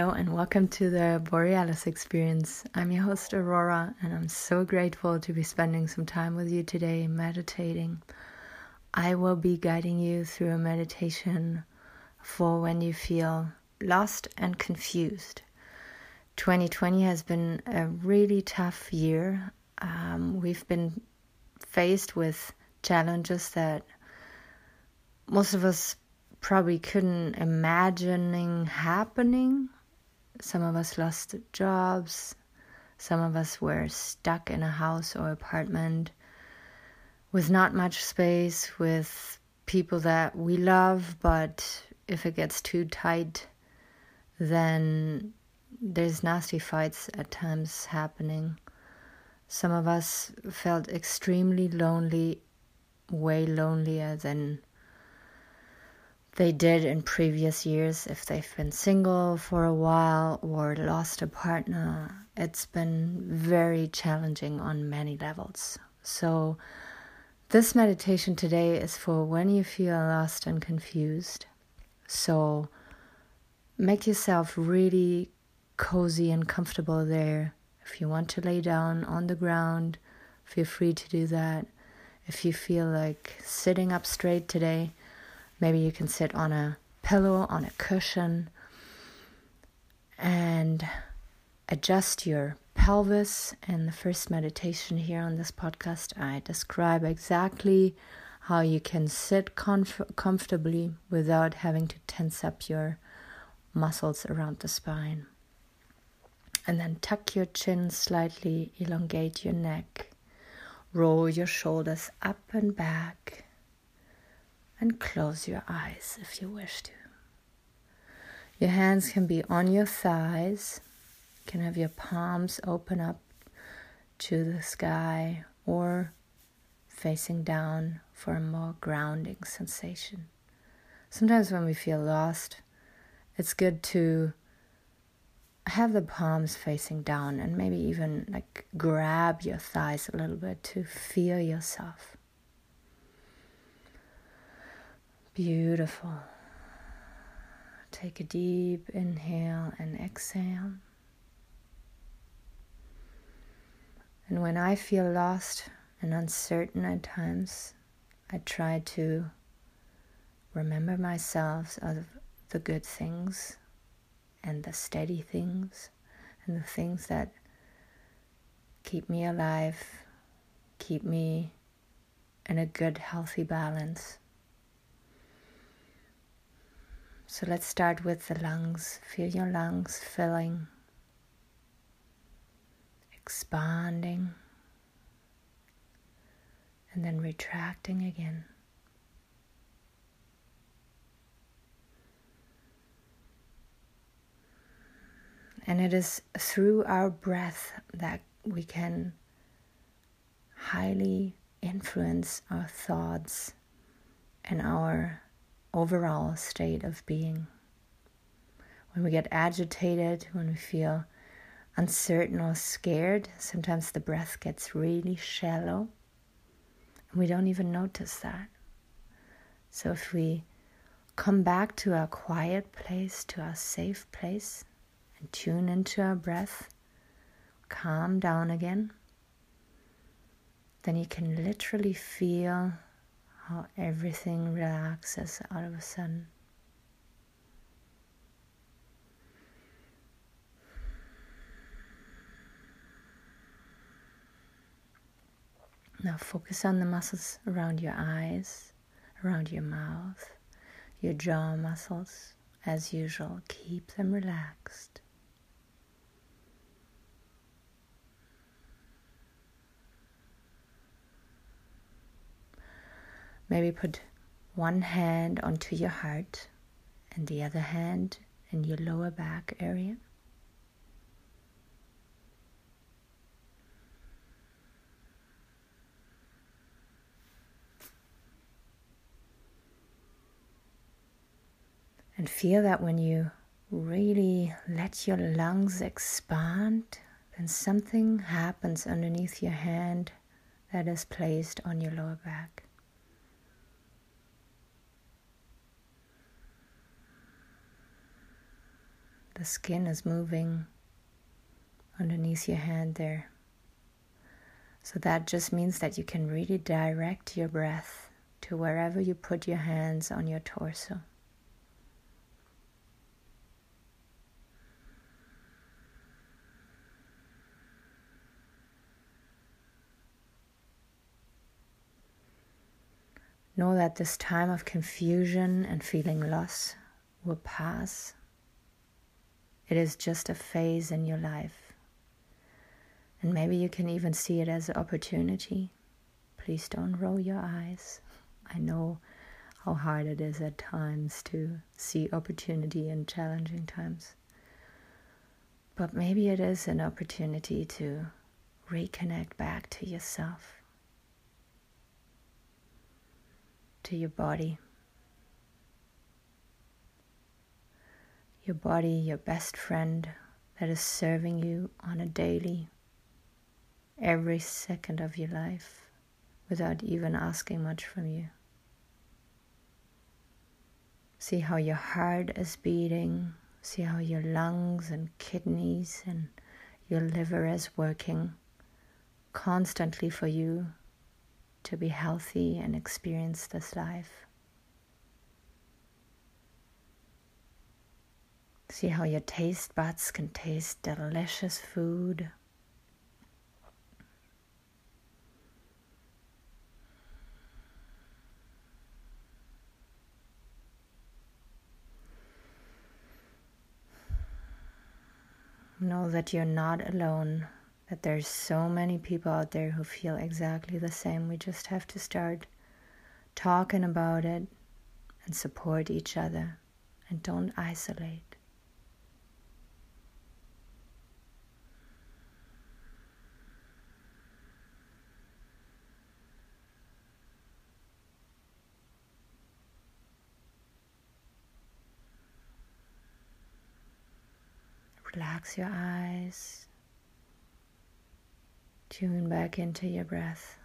Hello and welcome to the Borealis Experience. I'm your host Aurora and I'm so grateful to be spending some time with you today meditating. I will be guiding you through a meditation for when you feel lost and confused. 2020 has been a really tough year. Um, we've been faced with challenges that most of us probably couldn't imagining happening. Some of us lost jobs. Some of us were stuck in a house or apartment with not much space, with people that we love, but if it gets too tight, then there's nasty fights at times happening. Some of us felt extremely lonely, way lonelier than they did in previous years if they've been single for a while or lost a partner. It's been very challenging on many levels. So, this meditation today is for when you feel lost and confused. So, make yourself really cozy and comfortable there. If you want to lay down on the ground, feel free to do that. If you feel like sitting up straight today, Maybe you can sit on a pillow, on a cushion, and adjust your pelvis. In the first meditation here on this podcast, I describe exactly how you can sit comf- comfortably without having to tense up your muscles around the spine. And then tuck your chin slightly, elongate your neck, roll your shoulders up and back and close your eyes if you wish to. Your hands can be on your thighs, you can have your palms open up to the sky or facing down for a more grounding sensation. Sometimes when we feel lost, it's good to have the palms facing down and maybe even like grab your thighs a little bit to feel yourself. Beautiful. Take a deep inhale and exhale. And when I feel lost and uncertain at times, I try to remember myself of the good things and the steady things and the things that keep me alive, keep me in a good, healthy balance. So let's start with the lungs. Feel your lungs filling, expanding, and then retracting again. And it is through our breath that we can highly influence our thoughts and our overall state of being. When we get agitated, when we feel uncertain or scared, sometimes the breath gets really shallow and we don't even notice that. So if we come back to our quiet place, to our safe place, and tune into our breath, calm down again, then you can literally feel how everything relaxes out of a sudden. Now focus on the muscles around your eyes, around your mouth, your jaw muscles. As usual, keep them relaxed. Maybe put one hand onto your heart and the other hand in your lower back area. And feel that when you really let your lungs expand, then something happens underneath your hand that is placed on your lower back. The skin is moving underneath your hand there. So that just means that you can really direct your breath to wherever you put your hands on your torso. Know that this time of confusion and feeling loss will pass. It is just a phase in your life. And maybe you can even see it as an opportunity. Please don't roll your eyes. I know how hard it is at times to see opportunity in challenging times. But maybe it is an opportunity to reconnect back to yourself to your body. Your body, your best friend that is serving you on a daily, every second of your life without even asking much from you. See how your heart is beating, see how your lungs and kidneys and your liver is working constantly for you to be healthy and experience this life. See how your taste buds can taste delicious food. Know that you're not alone that there's so many people out there who feel exactly the same. We just have to start talking about it and support each other and don't isolate. Relax your eyes. Tune back into your breath.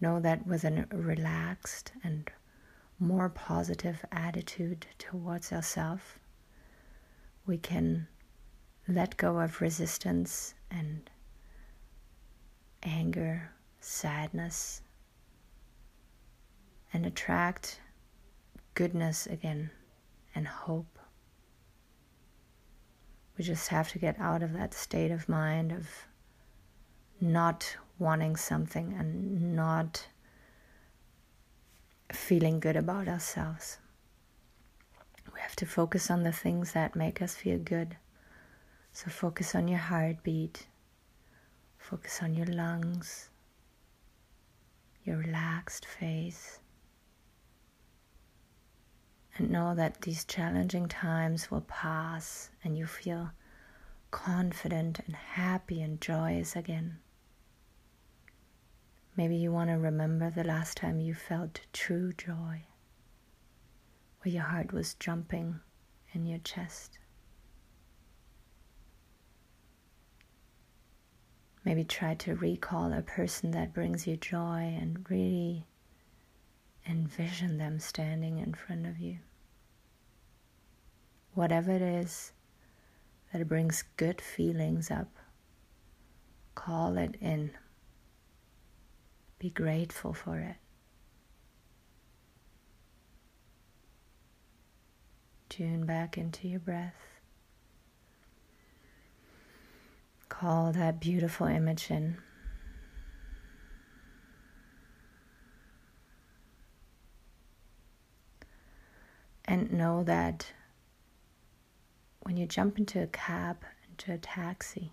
Know that with a relaxed and more positive attitude towards ourselves, we can let go of resistance and anger, sadness, and attract goodness again and hope. We just have to get out of that state of mind of not wanting something and not feeling good about ourselves. We have to focus on the things that make us feel good. So focus on your heartbeat, focus on your lungs, your relaxed face and know that these challenging times will pass and you feel confident and happy and joyous again. Maybe you want to remember the last time you felt true joy, where your heart was jumping in your chest. Maybe try to recall a person that brings you joy and really envision them standing in front of you. Whatever it is that brings good feelings up, call it in. Be grateful for it. Tune back into your breath. Call that beautiful image in. and know that when you jump into a cab, into a taxi,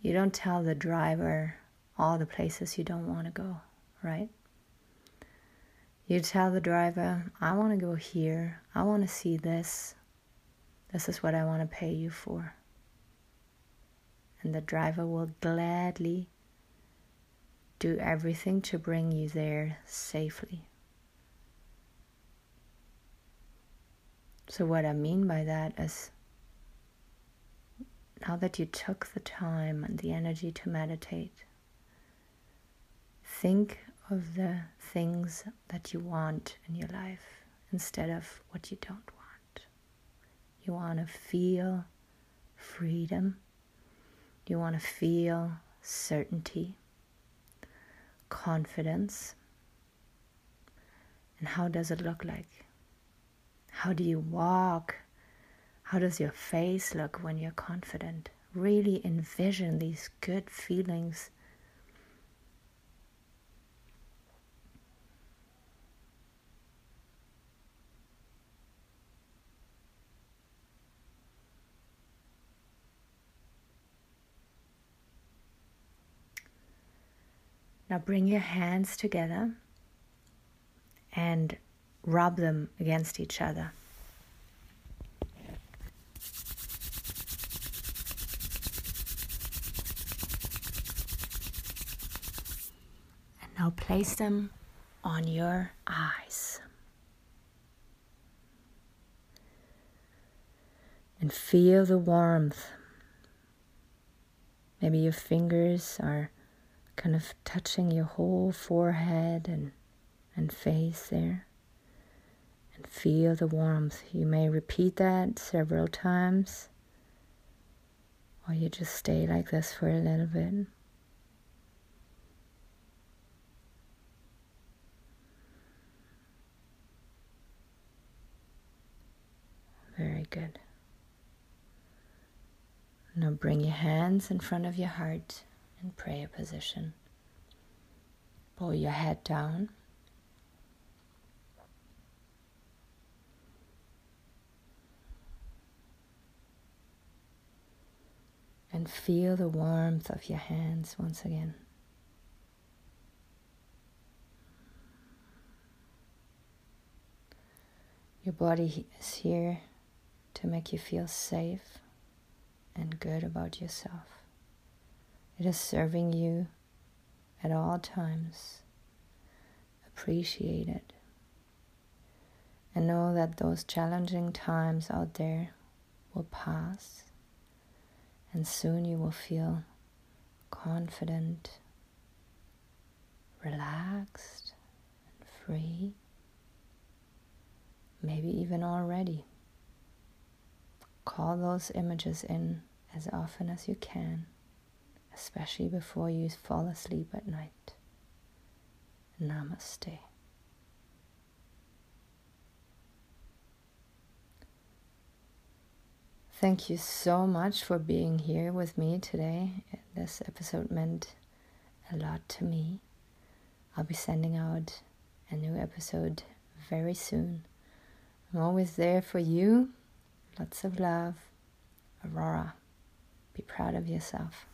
you don't tell the driver all the places you don't want to go, right? You tell the driver, I want to go here, I want to see this, this is what I want to pay you for. And the driver will gladly do everything to bring you there safely. So, what I mean by that is now that you took the time and the energy to meditate, think of the things that you want in your life instead of what you don't want. You want to feel freedom. You want to feel certainty, confidence. And how does it look like? How do you walk? How does your face look when you're confident? Really envision these good feelings. Now bring your hands together and rub them against each other. And now place them on your eyes. And feel the warmth. Maybe your fingers are kind of touching your whole forehead and, and face there and feel the warmth. You may repeat that several times, or you just stay like this for a little bit. Very good. Now bring your hands in front of your heart in prayer position. Pull your head down. and feel the warmth of your hands once again. Your body is here to make you feel safe and good about yourself. It is serving you at all times. Appreciate it. And know that those challenging times out there will pass and soon you will feel confident, relaxed, and free. Maybe even already. Call those images in as often as you can, especially before you fall asleep at night. Namaste. Thank you so much for being here with me today. This episode meant a lot to me. I'll be sending out a new episode very soon. I'm always there for you. Lots of love. Aurora, be proud of yourself.